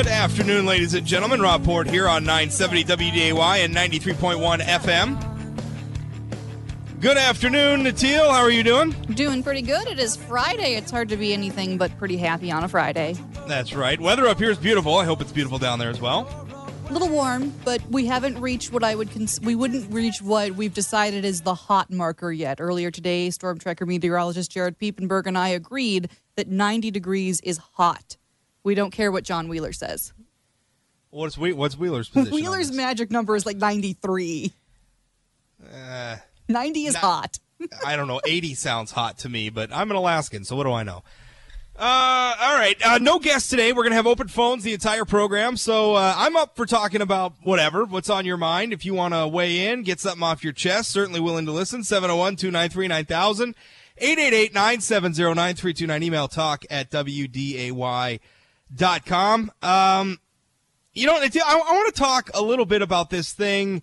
Good afternoon, ladies and gentlemen. Rob Port here on 970 WDAY and 93.1 FM. Good afternoon, Natil. How are you doing? Doing pretty good. It is Friday. It's hard to be anything but pretty happy on a Friday. That's right. Weather up here is beautiful. I hope it's beautiful down there as well. A little warm, but we haven't reached what I would cons- we wouldn't reach what we've decided is the hot marker yet. Earlier today, storm tracker meteorologist Jared Piepenberg and I agreed that 90 degrees is hot. We don't care what John Wheeler says. What's we- what's Wheeler's position? on Wheeler's magic number is like 93. Uh, 90 is Nah. hot. I don't know. 80 sounds hot to me, but I'm an Alaskan, so what do I know? Uh, all right. Uh, no guests today. We're going to have open phones the entire program. So uh, I'm up for talking about whatever, what's on your mind. If you want to weigh in, get something off your chest, certainly willing to listen. 701 293 9000, 888 970 9329. Email talk at WDAY.com. Um, you know, I, I want to talk a little bit about this thing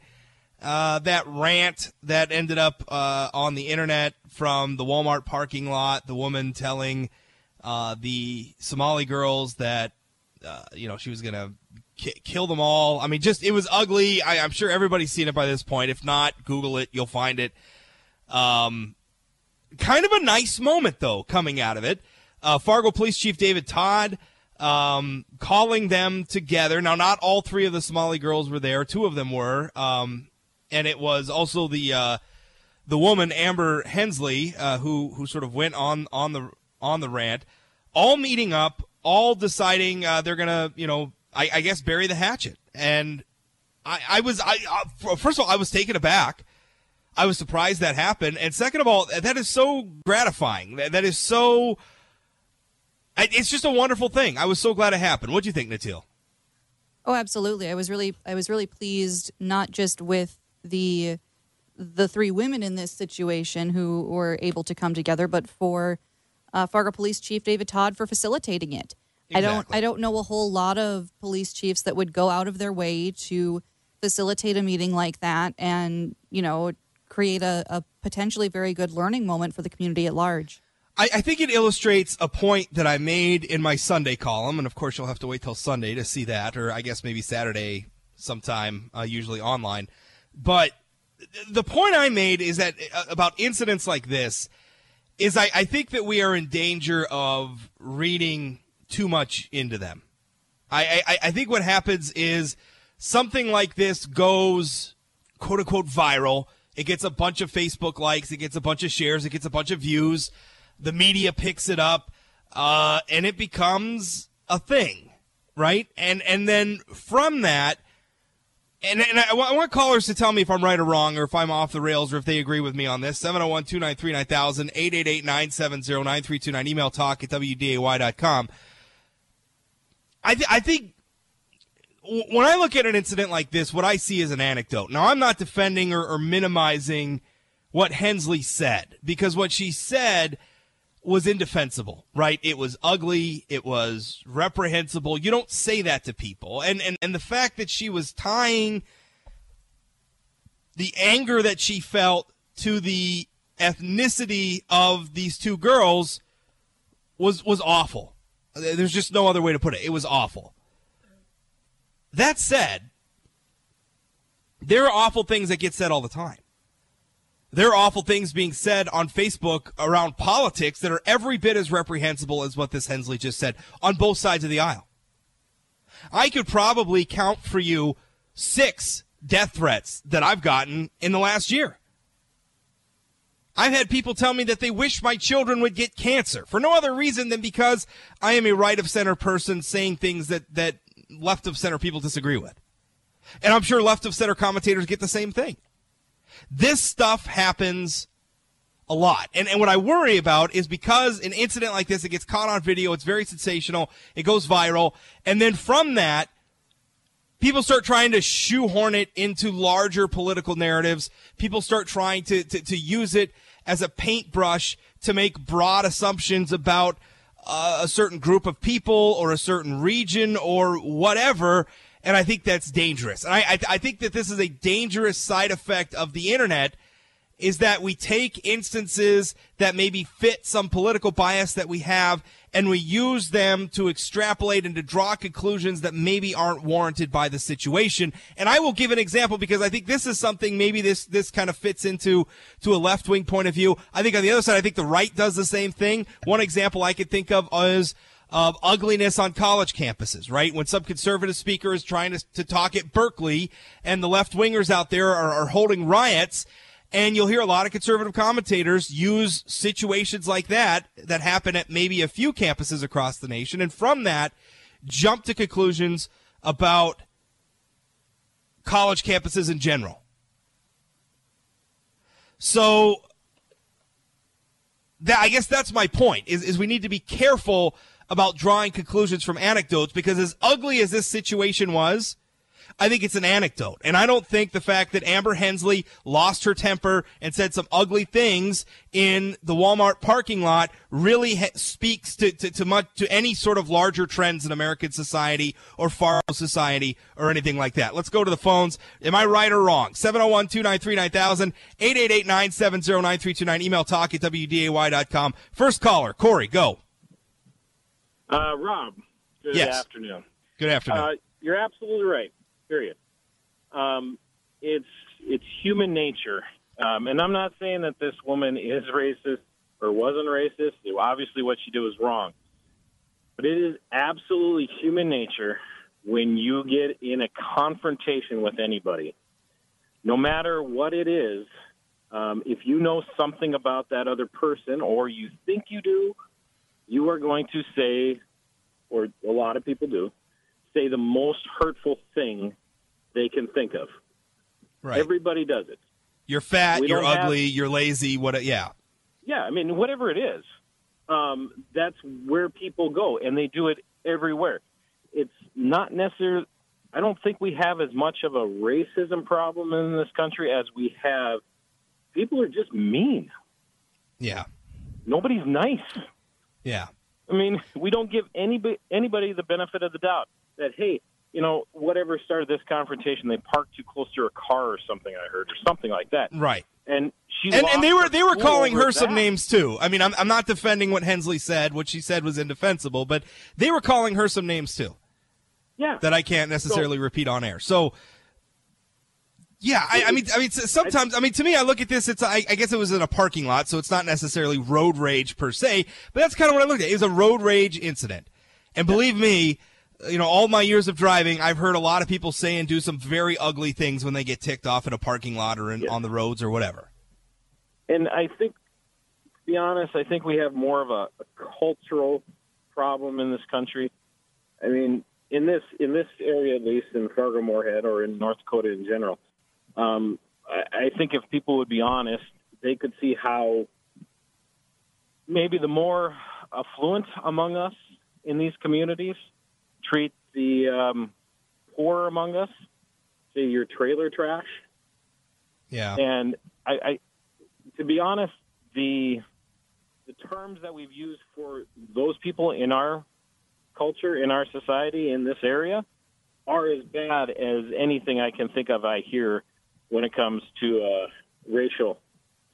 uh, that rant that ended up uh, on the internet from the Walmart parking lot. The woman telling uh, the Somali girls that uh, you know she was gonna ki- kill them all. I mean, just it was ugly. I, I'm sure everybody's seen it by this point. If not, Google it. You'll find it. Um, kind of a nice moment though coming out of it. Uh, Fargo Police Chief David Todd um, calling them together. Now, not all three of the Somali girls were there. Two of them were, um, and it was also the uh, the woman Amber Hensley uh, who who sort of went on on the on the rant. All meeting up, all deciding uh, they're gonna, you know, I, I guess bury the hatchet. And I, I was, I uh, first of all, I was taken aback. I was surprised that happened, and second of all, that is so gratifying. That, that is so. It's just a wonderful thing. I was so glad it happened. What do you think, Natil? Oh, absolutely. I was really I was really pleased not just with the the three women in this situation who were able to come together, but for uh, Fargo Police Chief David Todd for facilitating it. I don't I don't know a whole lot of police chiefs that would go out of their way to facilitate a meeting like that and you know create a, a potentially very good learning moment for the community at large. I, I think it illustrates a point that I made in my Sunday column, and of course you'll have to wait till Sunday to see that, or I guess maybe Saturday sometime, uh, usually online. But the point I made is that uh, about incidents like this is I, I think that we are in danger of reading too much into them. I, I, I think what happens is something like this goes quote unquote viral. It gets a bunch of Facebook likes, it gets a bunch of shares, it gets a bunch of views. The media picks it up, uh, and it becomes a thing, right? And and then from that, and, and I, I want callers to tell me if I'm right or wrong, or if I'm off the rails, or if they agree with me on this. 701 293 9000, 888 970 9329, email talk at WDAY.com. I, th- I think when I look at an incident like this, what I see is an anecdote. Now, I'm not defending or, or minimizing what Hensley said because what she said was indefensible, right? It was ugly. It was reprehensible. You don't say that to people. And, and, and the fact that she was tying the anger that she felt to the ethnicity of these two girls was, was awful. There's just no other way to put it. It was awful. That said, there are awful things that get said all the time. There are awful things being said on Facebook around politics that are every bit as reprehensible as what this Hensley just said on both sides of the aisle. I could probably count for you six death threats that I've gotten in the last year. I've had people tell me that they wish my children would get cancer for no other reason than because I am a right of center person saying things that, that left of center people disagree with. And I'm sure left of center commentators get the same thing. This stuff happens a lot. And, and what I worry about is because an incident like this, it gets caught on video, it's very sensational, it goes viral, and then from that, people start trying to shoehorn it into larger political narratives. People start trying to, to, to use it as a paintbrush to make broad assumptions about uh, a certain group of people or a certain region or whatever. And I think that's dangerous. And I, I, I think that this is a dangerous side effect of the internet is that we take instances that maybe fit some political bias that we have and we use them to extrapolate and to draw conclusions that maybe aren't warranted by the situation. And I will give an example because I think this is something maybe this this kind of fits into to a left wing point of view. I think on the other side, I think the right does the same thing. One example I could think of is of ugliness on college campuses, right? When some conservative speaker is trying to, to talk at Berkeley and the left wingers out there are, are holding riots, and you'll hear a lot of conservative commentators use situations like that that happen at maybe a few campuses across the nation, and from that, jump to conclusions about college campuses in general. So that I guess that's my point is, is we need to be careful about drawing conclusions from anecdotes because as ugly as this situation was, I think it's an anecdote. And I don't think the fact that Amber Hensley lost her temper and said some ugly things in the Walmart parking lot really ha- speaks to, to, to, much, to any sort of larger trends in American society or far society or anything like that. Let's go to the phones. Am I right or wrong? 701-293-9000, 888-970-9329, email talk at wday.com. First caller, Corey, go. Uh, Rob, good Yes. afternoon. Good afternoon. Uh, you're absolutely right. Period. Um, it's it's human nature, um, and I'm not saying that this woman is racist or wasn't racist. Obviously, what she did was wrong, but it is absolutely human nature when you get in a confrontation with anybody, no matter what it is. Um, if you know something about that other person, or you think you do, you are going to say, or a lot of people do, say the most hurtful thing they can think of. right. Everybody does it. you're fat, we you're don't have- ugly, you're lazy, what, yeah. Yeah, I mean, whatever it is, um, that's where people go, and they do it everywhere. It's not necessarily. I don't think we have as much of a racism problem in this country as we have. People are just mean. Yeah. Nobody's nice. Yeah. I mean, we don't give anybody anybody the benefit of the doubt that hey, you know, whatever started this confrontation, they parked too close to her car or something. I heard or something like that, Right. and she And, and they were they were calling her some names too. I mean, I'm I'm not defending what Hensley said. What she said was indefensible, but they were calling her some names too Yeah, that I can't necessarily repeat on air. So, yeah, I, I mean, I mean, sometimes, I mean, to me, I look at this. It's, I, I guess it was in a parking lot, so it's not necessarily road rage per se, but that's kind of what I looked at. It was a road rage incident, and believe me, you know, all my years of driving, I've heard a lot of people say and do some very ugly things when they get ticked off in a parking lot or in, Yeah. on the roads or whatever. and I think, to be honest, I think we have more of a, a cultural problem in this country. I mean, in this in this area, at least in Fargo Moorhead or in North Dakota in general, um, I, I think if people would be honest, they could see how maybe the more affluent among us in these communities treat the um, poor among us. Say your trailer trash. Yeah. And I, I, to be honest, the the terms that we've used for those people in our culture, in our society, in this area, are as bad as anything I can think of. I hear when it comes to uh, racial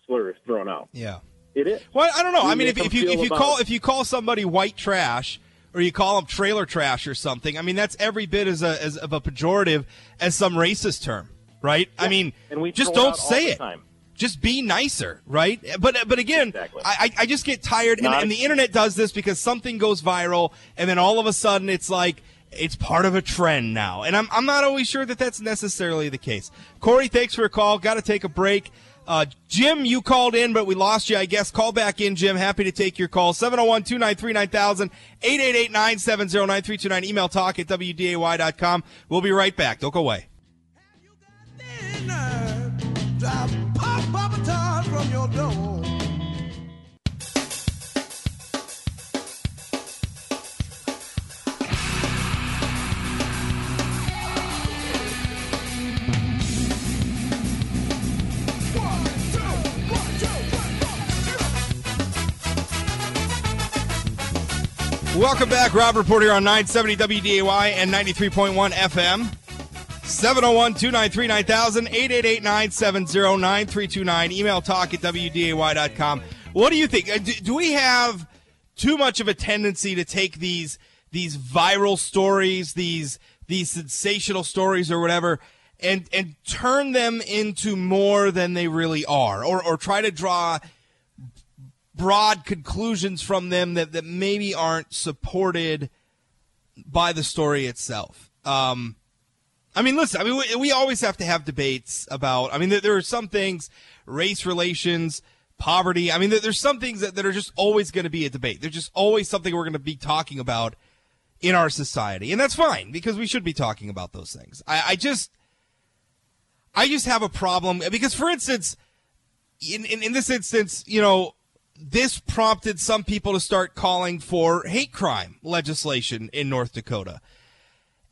slurs thrown out. Yeah. It is. Well, I don't know. We I mean, if, if you if you call if you call somebody white trash or you call them trailer trash or something, I mean that's every bit as a as of a pejorative as some racist term, right? I mean, And we just don't say it. time. Just be nicer, right? But but again, Exactly. I I I just get tired, and, and the internet does this because something goes viral, and then all of a sudden it's like it's part of a trend now, and I'm I'm not always sure that that's necessarily the case. Corey, thanks for a call. Got to take a break. Uh, Jim, you called in, but we lost you, I guess. Call back in, Jim. Happy to take your call. 701 293 9000, 888 970 9329. Email talk at WDAY.com. We'll be right back. Don't go away. Drive pop, pop a from your door. Welcome back. Rob Port here on 970 WDAY and 93.1 FM. 701 293 9000 888 970 9329. Email talk at WDAY.com. What do you think? Uh, do, do we have too much of a tendency to take these these viral stories, these these sensational stories or whatever, and and turn them into more than they really are, or or try to draw broad conclusions from them that, that maybe aren't supported by the story itself. Um, I mean, listen, I mean, we, we, always have to have debates about, I mean, there, there are some things, race relations, poverty. I mean, there, there's some things that, that are just always going to be a debate. There's just always something we're going to be talking about in our society. And that's fine because we should be talking about those things. I, I just, I just have a problem because, for instance, in, in, in this instance, you know, this prompted some people to start calling for hate crime legislation in North Dakota.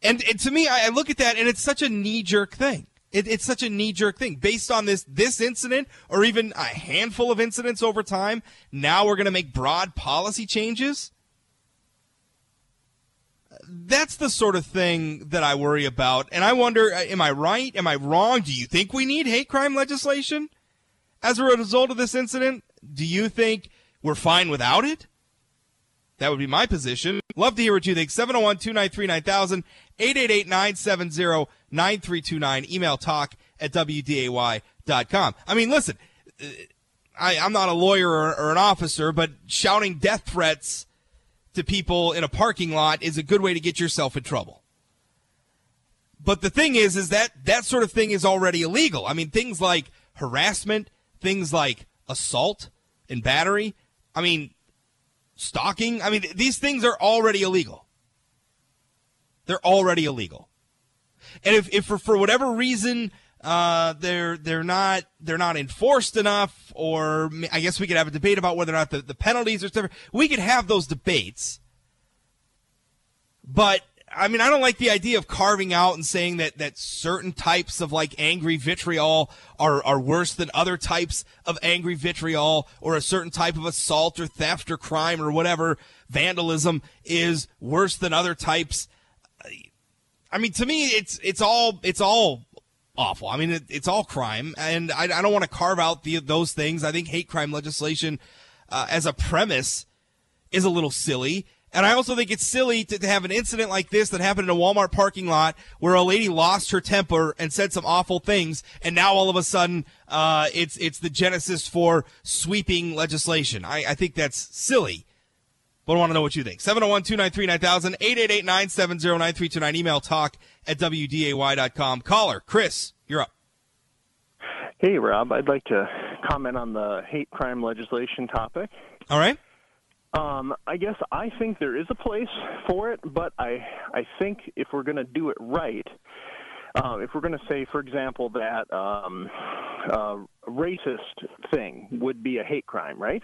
And, and to me, I, I, look at that and it's such a knee jerk thing. It, it's such a knee jerk thing based on this this incident or even a handful of incidents over time. Now we're going to make broad policy changes. That's the sort of thing that I worry about. And I wonder, uh, am I right? Am I wrong? Do you think we need hate crime legislation as a result of this incident? Do you think we're fine without it? That would be my position. Love to hear what you think. 701 293 9000, 888 970 9329. Email talk at WDAY.com. I mean, listen, uh, I, am not a lawyer or, or an officer, but shouting death threats to people in a parking lot is a good way to get yourself in trouble. But the thing is, is that that sort of thing is already illegal. I mean, things like harassment, things like assault and battery. I mean, stalking. I mean, these things are already illegal. They're already illegal. And if, if for, for whatever reason uh, they're they're not they're not enforced enough, or I guess we could have a debate about whether or not the, the penalties are stuff. We could have those debates, but I mean, I don't like the idea of carving out and saying that, that certain types of like angry vitriol are, are worse than other types of angry vitriol or a certain type of assault or theft or crime or whatever vandalism is worse than other types. I mean, to me, it's, it's all, it's all awful. I mean, it, it's all crime and I, I don't want to carve out the, those things. I think hate crime legislation, uh, as a premise is a little silly and I also think it's silly to, to, have an incident like this that happened in a Walmart parking lot where a lady lost her temper and said some awful things, and now all of a sudden uh, it's it's the genesis for sweeping legislation. I, I think that's silly. But I want to know what you think. 701 293 9000 888 970 9329. Email talk at WDAY.com. Caller, Chris, you're up. Hey, Rob. I'd like to comment on the hate crime legislation topic. All right. Um, I guess I think there is a place for it, but I I think if we're going to do it right, uh, if we're going to say, for example, that um, racist thing would be a hate crime, right?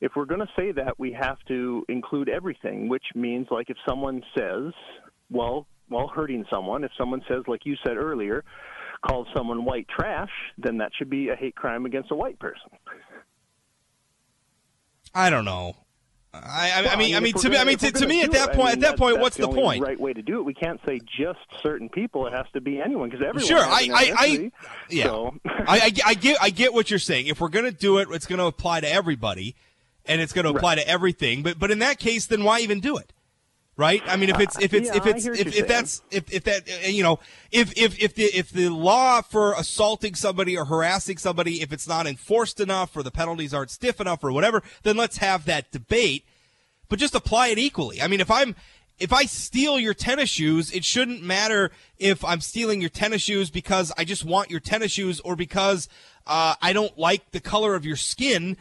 If we're going to say that, we have to include everything, which means like if someone says, well, while hurting someone, if someone says, like you said earlier, calls someone white trash, then that should be a hate crime against a white person. I don't know. I, I, well, I, mean, I mean, to me, I mean, to, to me, at that point, I mean, at that point, what's the, the point? Right way to do it. We can't say just certain people. It has to be anyone because everyone. Sure, I, I, yeah, so. I, I, get, I get what you're saying. If we're going to do it, it's going to apply to everybody, and it's going to apply right. to everything. But, but in that case, then why even do it? Right? I mean, if it's if it's yeah, if it's if, if that's if, if that uh, you know if if if the if the law for assaulting somebody or harassing somebody if it's not enforced enough or the penalties aren't stiff enough or whatever, then let's have that debate but just apply it equally. I mean, if I'm if I steal your tennis shoes, it shouldn't matter if I'm stealing your tennis shoes because I just want your tennis shoes or because uh, I don't like the color of your skin.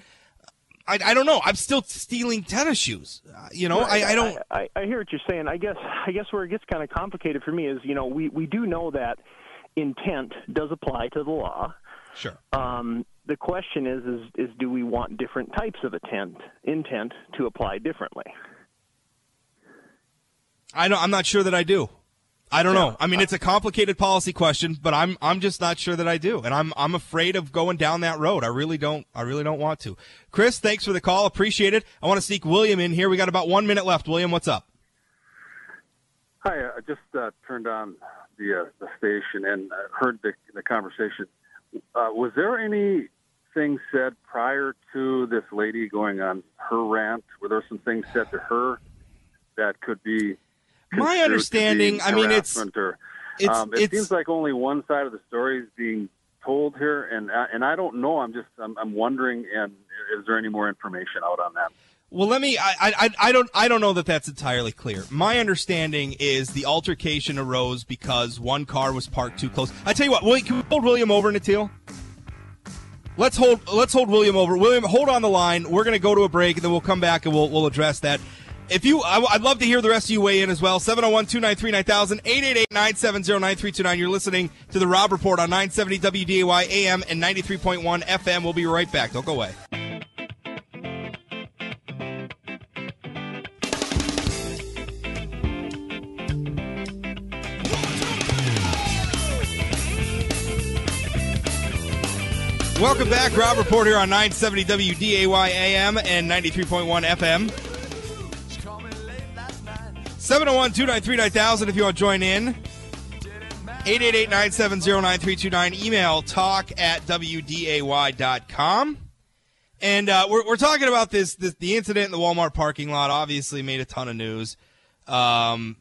I, I don't know. I'm still stealing tennis shoes. Uh, you know, I, I don't. I, I hear what you're saying. I guess I guess where it gets kind of complicated for me is, you know, we we do know that intent does apply to the law. Sure. Um, the question is, is, is do we want different types of intent, intent to apply differently? I don't, I'm not sure that I do. I don't know. I mean, it's a complicated policy question, but I'm I'm just not sure that I do, and I'm I'm afraid of going down that road. I really don't. I really don't want to. Chris, thanks for the call. Appreciate it. I want to sneak William in here. We got about one minute left. William, what's up? Hi, I just uh, turned on the uh, the station and uh, heard the the conversation. Uh, was there anything said prior to this lady going on her rant? Were there some things said to her that could be My understanding, I mean, it's- or, it's- um, it it's- seems like only one side of the story is being told here, and uh, and I don't know. I'm just I'm, I'm wondering, and is there any more information out on that? Well, let me. I, I I don't I don't know that that's entirely clear. My understanding is the altercation arose because one car was parked too close. I tell you what, William, can we hold William over, Natil? Let's hold let's hold William over. William, hold on the line. We're going to go to a break, and then we'll come back and we'll we'll address that. If you, I, would love to hear the rest of you weigh in as well. 701 293 9000 888 970 9329. You're listening to the Rob Report on 970 WDAY AM and 93.1 FM. We'll be right back. Don't go away. Welcome back, Rob Port here on 970 WDAY AM and 93.1 FM. 701 293 9000 if you want to join in. 888 970 9329. Email talk at WDAY.com. And uh, we're, we're talking about this, this the incident in the Walmart parking lot. Obviously, made a ton of news. Um,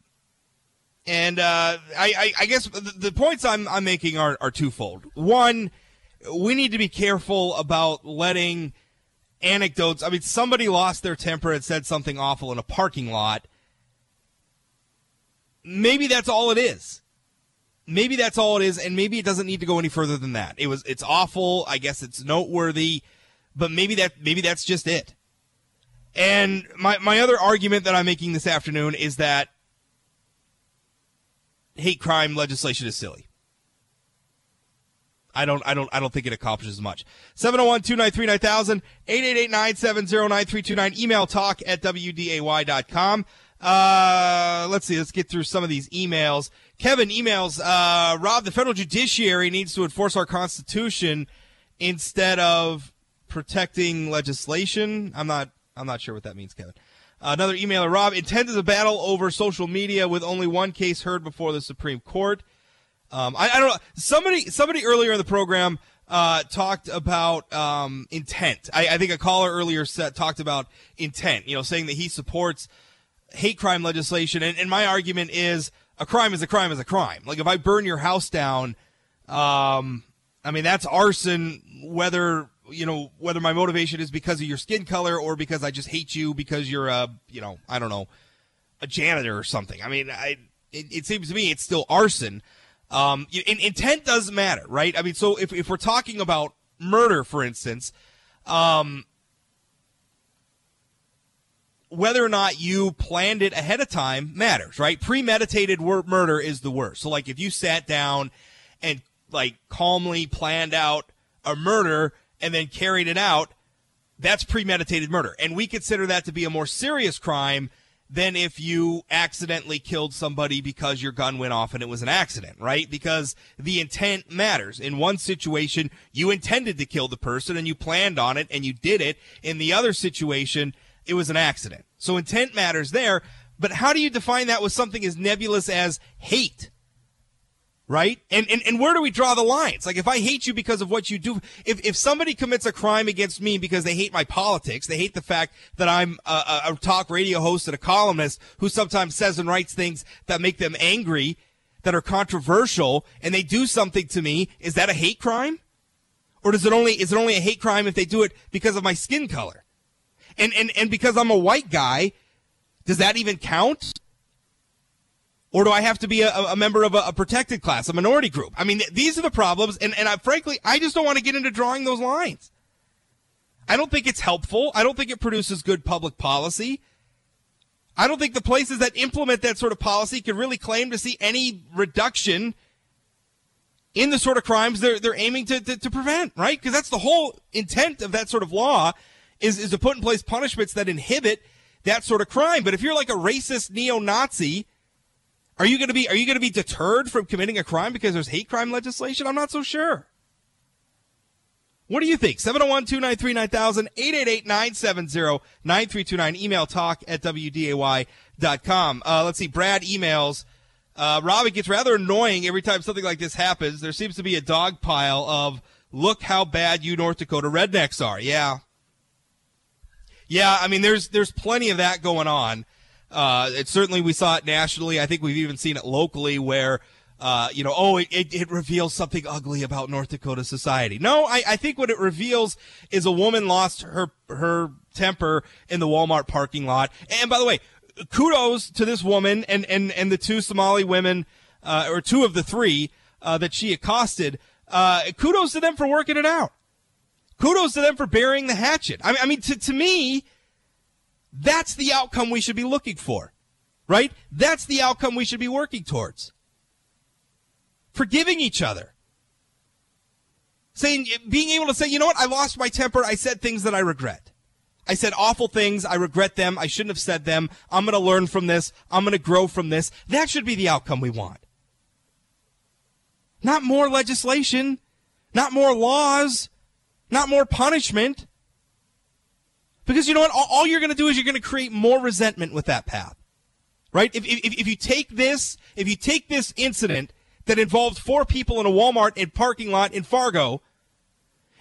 and uh, I, I, I guess the, the points I'm, I'm making are, are twofold. One, we need to be careful about letting anecdotes. I mean, somebody lost their temper and said something awful in a parking lot. Maybe that's all it is. Maybe that's all it is, and maybe it doesn't need to go any further than that. It was it's awful. I guess it's noteworthy, but maybe that maybe that's just it. And my my other argument that I'm making this afternoon is that hate crime legislation is silly. I don't I don't I don't think it accomplishes much. 701-293-9000, 888-970-9329, email talk at WDAY.com. Uh, let's see, let's get through some of these emails. Kevin emails, uh, Rob, the federal judiciary needs to enforce our constitution instead of protecting legislation. I'm not I'm not sure what that means, Kevin. Another emailer, Rob, intent is a battle over social media with only one case heard before the Supreme Court. Um, I, I don't know. Somebody, somebody earlier in the program uh, talked about um, intent. I, I think a caller earlier said, talked about intent. You know, saying that he supports hate crime legislation, and, and my argument is a crime is a crime is a crime. Like if I burn your house down, um, I mean that's arson. Whether you know whether my motivation is because of your skin color or because I just hate you because you're a you know I don't know a janitor or something. I mean, I it, it seems to me it's still arson. Um, in, intent doesn't matter, right? I mean, so if, if we're talking about murder, for instance, um, whether or not you planned it ahead of time matters, right? Premeditated murder is the worst. So, like, if you sat down and like calmly planned out a murder and then carried it out, that's premeditated murder, and we consider that to be a more serious crime than if you accidentally killed somebody because your gun went off and it was an accident, right? Because the intent matters. In one situation, you intended to kill the person and you planned on it and you did it. In the other situation, it was an accident. So intent matters there. But how do you define that with something as nebulous as hate? Right? And, and and where do we draw the lines? Like if I hate you because of what you do, if if somebody commits a crime against me because they hate my politics, they hate the fact that I'm a, a, talk radio host and a columnist who sometimes says and writes things that make them angry, that are controversial, and they do something to me, is that a hate crime? Or does it only is it only a hate crime if they do it because of my skin color? And and and because I'm a white guy, does that even count? Or do I have to be a, a member of a, a, protected class, a minority group? I mean, these are the problems, and, and I, frankly, I just don't want to get into drawing those lines. I don't think it's helpful. I don't think it produces good public policy. I don't think the places that implement that sort of policy can really claim to see any reduction in the sort of crimes they're, they're aiming to, to, to prevent, right? Because that's the whole intent of that sort of law is, is to put in place punishments that inhibit that sort of crime. But if you're like a racist neo-Nazi, are you going to be are you going to be deterred from committing a crime because there's hate crime legislation? I'm not so sure. What do you think? 701-293-9000, 888-970-9329. Email talk at WDAY.com. Uh, let's see. Brad emails, Uh, Rob, it gets rather annoying every time something like this happens. There seems to be a dog pile of look how bad you North Dakota rednecks are. Yeah. Yeah, I mean there's there's plenty of that going on. Uh, it certainly we saw it nationally. I think we've even seen it locally where uh, you know, oh, it, it, it, reveals something ugly about North Dakota society. No, I, I think what it reveals is a woman lost her her temper in the Walmart parking lot. And by the way, kudos to this woman and and and the two Somali women, uh, or two of the three uh, that she accosted. Uh, kudos to them for working it out. Kudos to them for burying the hatchet. I mean, I mean, to to me, that's the outcome we should be looking for, right? That's the outcome we should be working towards. Forgiving each other. Saying, being able to say, you know what, I lost my temper. I said things that I regret. I said awful things. I regret them. I shouldn't have said them. I'm going to learn from this. I'm going to grow from this. That should be the outcome we want. Not more legislation, not more laws, not more punishment. Because you know what? All, you're going to do is you're going to create more resentment with that path. Right? If, if, if you take this, if you take this incident that involved four people in a Walmart in parking lot in Fargo,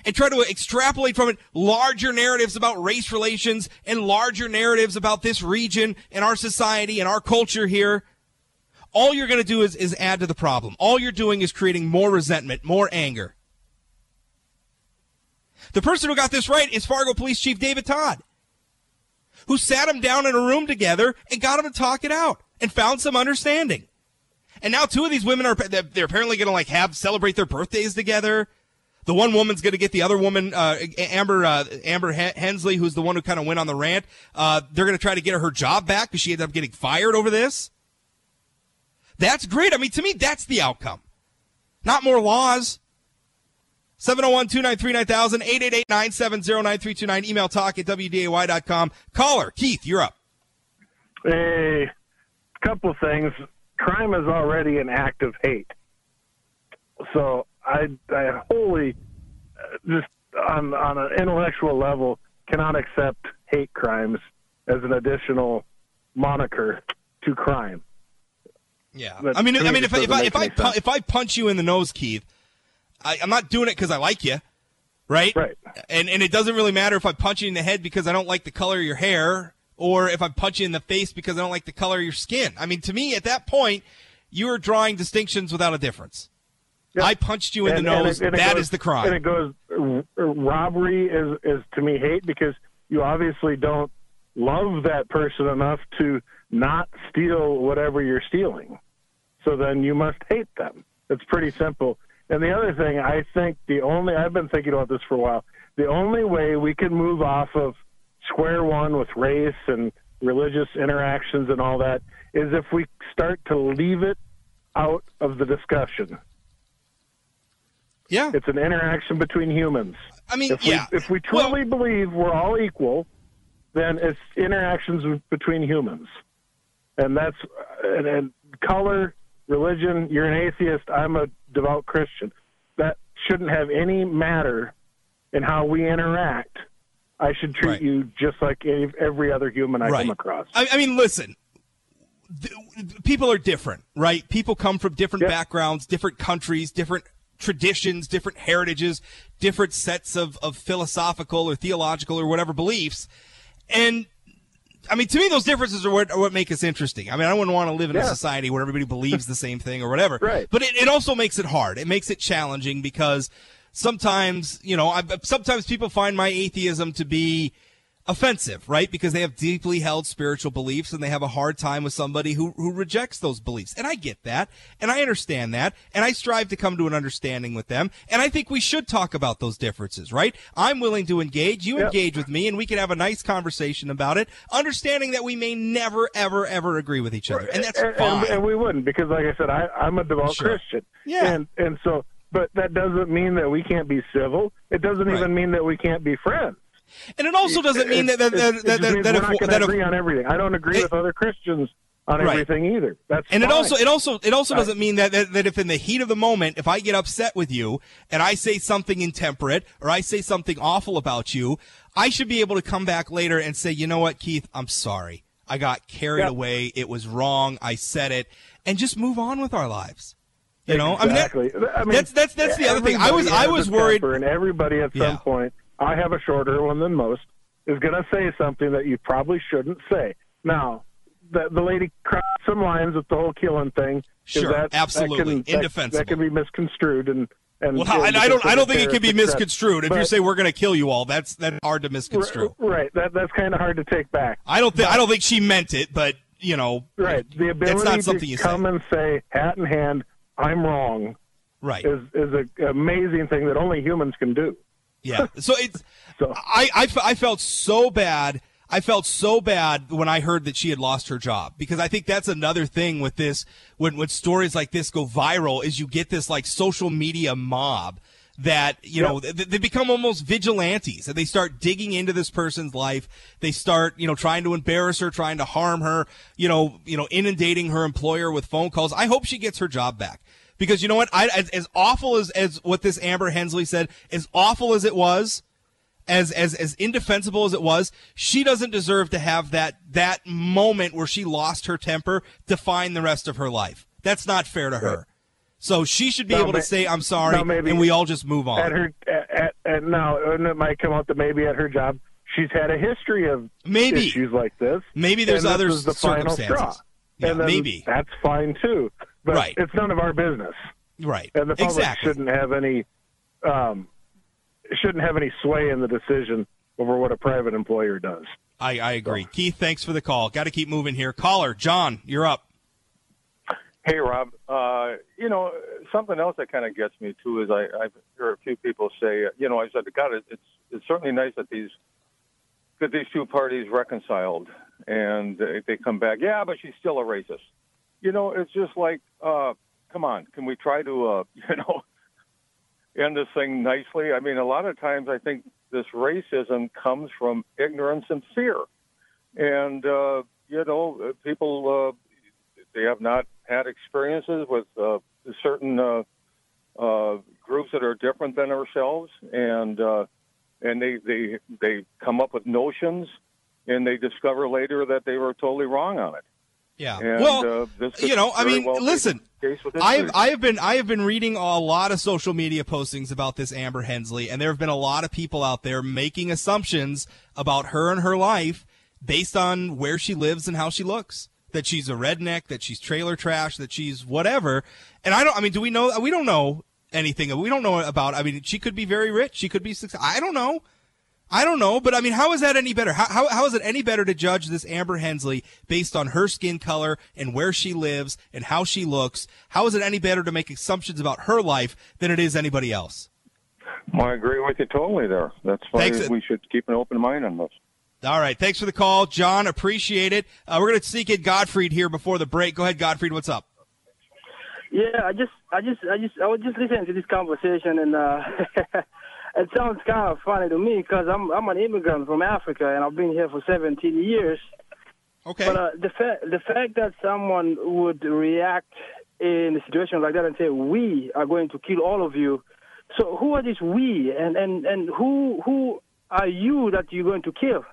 and try to extrapolate from it larger narratives about race relations and larger narratives about this region and our society and our culture here, all you're going to do is, is add to the problem. All you're doing is creating more resentment, more anger. The person who got this right is Fargo Police Chief David Todd, who sat him down in a room together and got him to talk it out and found some understanding. And now two of these women are they're apparently going to like have celebrate their birthdays together. The one woman's going to get the other woman, uh, Amber uh, Amber Hensley, who's the one who kind of went on the rant. Uh, they're going to try to get her, her job back because she ended up getting fired over this. That's great. I mean, to me, that's the outcome. Not more laws. 701-293-9000, 888-970-9329, email talk at wday.com. Caller, Keith, you're up. A couple things. Crime is already an act of hate. So I, I wholly, uh, just on on an intellectual level, cannot accept hate crimes as an additional moniker to crime. Yeah, I mean, I mean, if, if I if I, if I punch you in the nose, Keith, I, I'm not doing it because I like you, right? Right. And and it doesn't really matter if I punch you in the head because I don't like the color of your hair, or if I punch you in the face because I don't like the color of your skin. I mean, to me, at that point, you are drawing distinctions without a difference. Yep. I punched you in and, the nose. And it, and that goes, is the crime. And it goes uh, robbery is is to me hate because you obviously don't love that person enough to not steal whatever you're stealing. So then you must hate them. It's pretty simple. And the other thing, I think the only I've been thinking about this for a while. The only way we can move off of square one with race and religious interactions and all that is if we start to leave it out of the discussion. Yeah. It's an interaction between humans. I mean, if yeah. We, if we truly well, believe we're all equal, then it's interactions between humans. And that's, and, and color, religion, you're an atheist, I'm a devout Christian. That shouldn't have any matter in how we interact. I should treat right. you just like every other human I right. come across. I, I mean, listen, people are different, right? People come from different backgrounds, different countries, different traditions, different heritages, different sets of, of philosophical or theological or whatever beliefs. And I mean, to me, those differences are what, are what make us interesting. I mean, I wouldn't want to live in yeah. a society where everybody believes the same thing or whatever. Right. But it, it also makes it hard. It makes it challenging because sometimes, you know, I, sometimes people find my atheism to be offensive, right? Because they have deeply held spiritual beliefs and they have a hard time with somebody who, who rejects those beliefs. And I get that. And I understand that. And I strive to come to an understanding with them. And I think we should talk about those differences, right? I'm willing to engage. You engage with me and we can have a nice conversation about it, understanding that we may never, ever, ever agree with each other. And that's and, fine. And, and, we wouldn't because like I said, I, I'm a devout sure. Christian. Yeah. And, and so, but that doesn't mean that we can't be civil. It doesn't right. even mean that we can't be friends. And it also doesn't mean that that that, that, that, that if, not that agree on everything. I don't agree it, with other Christians on right. everything either. That's and fine. it also it also it also doesn't mean that, that that if in the heat of the moment, if I get upset with you and I say something intemperate or I say something awful about you, I should be able to come back later and say, you know what, Keith, I'm sorry. I got carried away. It was wrong. I said it. and just move on with our lives. You know, I mean, that- exactly. I mean, that's that's that's the other thing. I was I was worried. and everybody at Yeah. some point, I have a shorter one than most, is going to say something that you probably shouldn't say. Now, the the lady crossed some lines with the whole killing thing. Sure, that, absolutely. that can, Indefensible. That, can be misconstrued and. And, Well, and I, I don't I don't think it can be misconstrued. If you say we're going to kill you all, that's that's hard to misconstrue. Right. That that's kind of hard to take back. I don't think I don't think she meant it, but you know, Right. The ability It's not something to you come say. and say, hat in hand, I'm wrong, right? is is an amazing thing that only humans can do. Yeah. So it's So I, I, I felt so bad. I felt so bad when I heard that she had lost her job because I think that's another thing with this when when stories like this go viral is you get this like social media mob that you know they, they become almost vigilantes and they start digging into this person's life they start you know trying to embarrass her trying to harm her you know you know inundating her employer with phone calls i hope she gets her job back because you know what I, as, as awful as, as what this amber hensley said as awful as it was as as as indefensible as it was, she doesn't deserve to have that that moment where she lost her temper define the rest of her life. That's not fair to her. So she should be Now, able to ma- say I'm sorry maybe and we all just move at on. her at, at, at now, and it might come out that maybe at her job she's had a history of Maybe. issues like this. Maybe there's other the circumstances. Yeah, and maybe. that's fine too. But Right. it's none of our business, Right. and the public exactly. shouldn't have any um, shouldn't have any sway in the decision over what a private employer does. I, I agree. Keith, thanks for the call. Got to keep moving here. Caller, John, you're up. Hey, Rob. Uh, you know, something else that kind of gets me too is I, I've heard a few people say, uh, you know, I said, God, it- it's it's certainly nice that these that these two parties reconciled and they they come back. Yeah, but she's still a racist. You know, it's just like, uh, come on, can we try to, uh, you know, end this thing nicely? I mean, a lot of times I think this racism comes from ignorance and fear, and uh, you know, people. Uh, they have not had experiences with uh, certain uh, uh, groups that are different than ourselves, and uh, and they, they they come up with notions, and they discover later that they were totally wrong on it. Yeah. And, well, uh, you know, I mean, well listen, the case with this I've. I have been I have been reading a lot of social media postings about this Amber Hensley, and there have been a lot of people out there making assumptions about her and her life based on where she lives and how she looks. That she's a redneck, that she's trailer trash, that she's whatever. And I don't. I mean, do we know? We don't know anything. We don't know about. I mean, she could be very rich. She could be. I don't know. I don't know, but I mean, how is that any better? How, how, how is it any better to judge this Amber Hensley based on her skin color and where she lives and how she looks? How is it any better to make assumptions about her life than it is anybody else? Well, I agree with you totally there. That's why Thanks. we should keep an open mind on this. All right. Thanks for the call, John. Appreciate it. Uh, we're going to seek in Godfried here before the break. Go ahead, Godfried. What's up? Yeah, I just, I just, I just, I was just listening to this conversation, and uh, it sounds kind of funny to me because I'm, I'm an immigrant from Africa, and I've been here for 17 years. Okay. But uh, the fact, the fact that someone would react in a situation like that and say, "We are going to kill all of you," so who are these we, and and and who who are you that you're going to kill?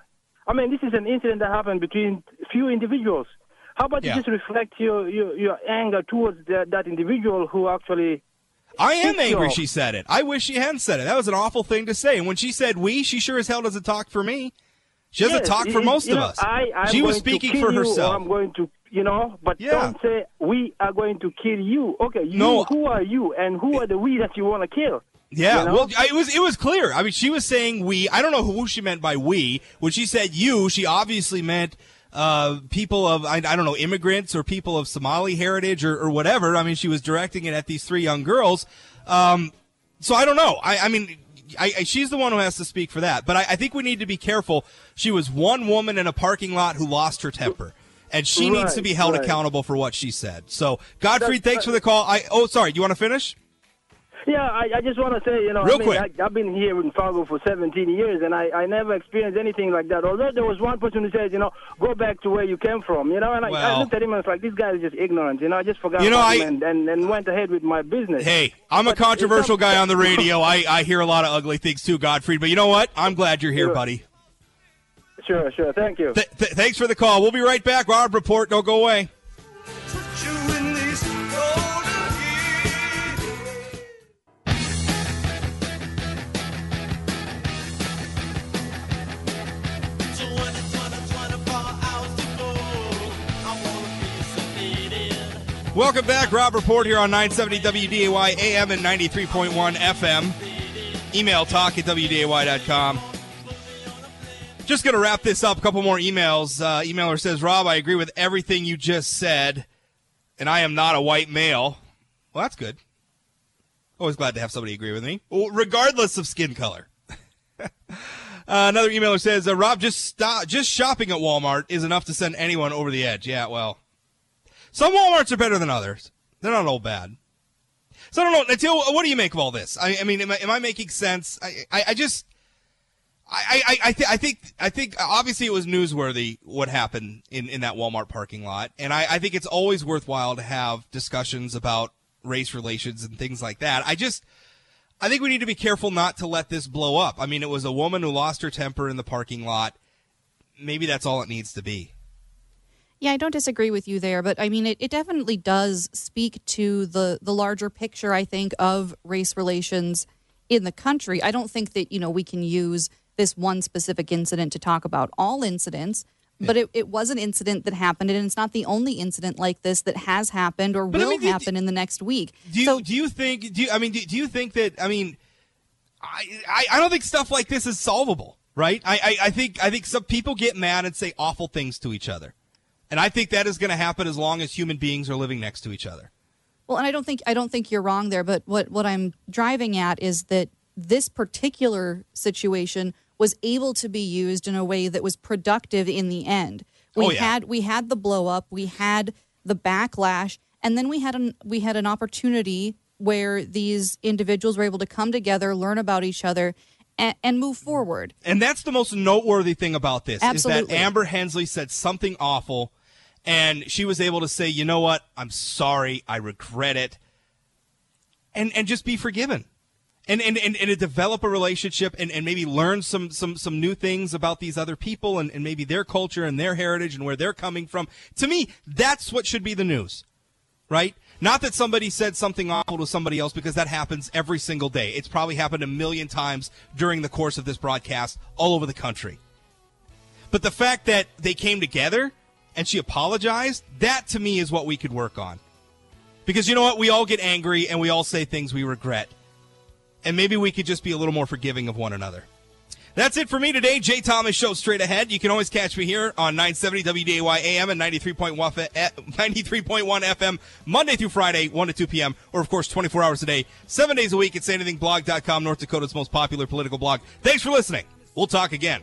I mean, this is an incident that happened between few individuals. How about Yeah. you just reflect your, your, your anger towards that, that individual who actually. I am angry she said it. I wish she hadn't said it. That was an awful thing to say. And when she said we, she sure as hell doesn't talk for me. She doesn't Yes, talk for most of know, us. I, she was speaking for herself. I'm going to, you know, but Yeah. don't say we are going to kill you. Okay, you, No. who are you, and who are the we that you want to kill? Yeah, You know? well, I- it was it was clear. I mean, she was saying we. I don't know who she meant by we. When she said you, she obviously meant uh, people of I, I don't know immigrants or people of Somali heritage or, or whatever. I mean, she was directing it at these three young girls. Um, so I don't know. I, I mean. I, I, she's the one who has to speak for that, but I, I think we need to be careful. She was one woman in a parking lot who lost her temper, and she needs to be held right. accountable for what she said. So, Godfrey, That's- thanks for the call. I oh, sorry. Do you want to finish? Yeah, I, I just want to say, you know, Real I mean, quick. I, I've been here in Fargo for 17 years, and I, I never experienced anything like that. Although there was one person who said, you know, go back to where you came from, you know, and I, Well- I looked at him and I was like, this guy is just ignorant, you know. I just forgot You know, about I- him and, and, and went ahead with my business. Hey, I'm a controversial guy on the radio. I, I hear a lot of ugly things too, Godfried. But you know what? I'm glad you're here, Sure. buddy. Sure, sure. Thank you. Th- th- thanks for the call. We'll be right back. Rob Report. Don't go away. Welcome back. Rob Port here on 970 WDAY AM and 93.1 FM. Email talk at WDAY.com. Just going to wrap this up. A couple more emails. Uh, emailer says, Rob, I agree with everything you just said, and I am not a white male. Well, that's good. Always glad to have somebody agree with me, regardless of skin color. uh, another emailer says, uh, Rob, just stop. Just shopping at Walmart is enough to send anyone over the edge. Yeah, well, some Walmarts are better than others. They're not all bad. So I don't know, Natil, what do you make of all this? I, I mean, am I, am I, making sense? I, I, I just, I, I, I, th- I think, I think obviously it was newsworthy what happened in, in that Walmart parking lot. And I, I think it's always worthwhile to have discussions about race relations and things like that. I just, I think we need to be careful not to let this blow up. I mean, it was a woman who lost her temper in the parking lot. Maybe that's all it needs to be. Yeah, I don't disagree with you there, but I mean, it, it definitely does speak to the the larger picture. I think of race relations in the country. I don't think that you know we can use this one specific incident to talk about all incidents. But it, it was an incident that happened, and it's not the only incident like this that has happened or but will I mean, happen do, in the next week. Do you, so, do you think? Do you, I mean? Do, do you think that? I mean, I, I, I don't think stuff like this is solvable, right? I, I, I think I think some people get mad and say awful things to each other. And I think that is going to happen as long as human beings are living next to each other. Well, and I don't think I don't think you're wrong there, but what what I'm driving at is that this particular situation was able to be used in a way that was productive in the end. Oh, we oh, yeah. had we had the blow up, we had the backlash, and then we had an we had an opportunity where these individuals were able to come together, learn about each other, and, and move forward. And that's the most noteworthy thing about this Absolutely. is that Amber Hensley said something awful and she was able to say, "You know what? I'm sorry. I regret it." And and just be forgiven. And, and, and, and develop a relationship and, and maybe learn some, some, some new things about these other people and, and maybe their culture and their heritage and where they're coming from. To me, that's what should be the news, right? Not that somebody said something awful to somebody else because that happens every single day. It's probably happened a million times during the course of this broadcast all over the country. But the fact that they came together and she apologized, that to me is what we could work on. Because you know what? We all get angry and we all say things we regret. And maybe we could just be a little more forgiving of one another. That's it for me today. Jay Thomas Show straight ahead. You can always catch me here on 970 WDAY AM and 93.1 FM eh, Monday through Friday, 1 to 2 p.m. Or, of course, 24 hours a day, 7 days a week at sayanythingblog.com, North Dakota's most popular political blog. Thanks for listening. We'll talk again.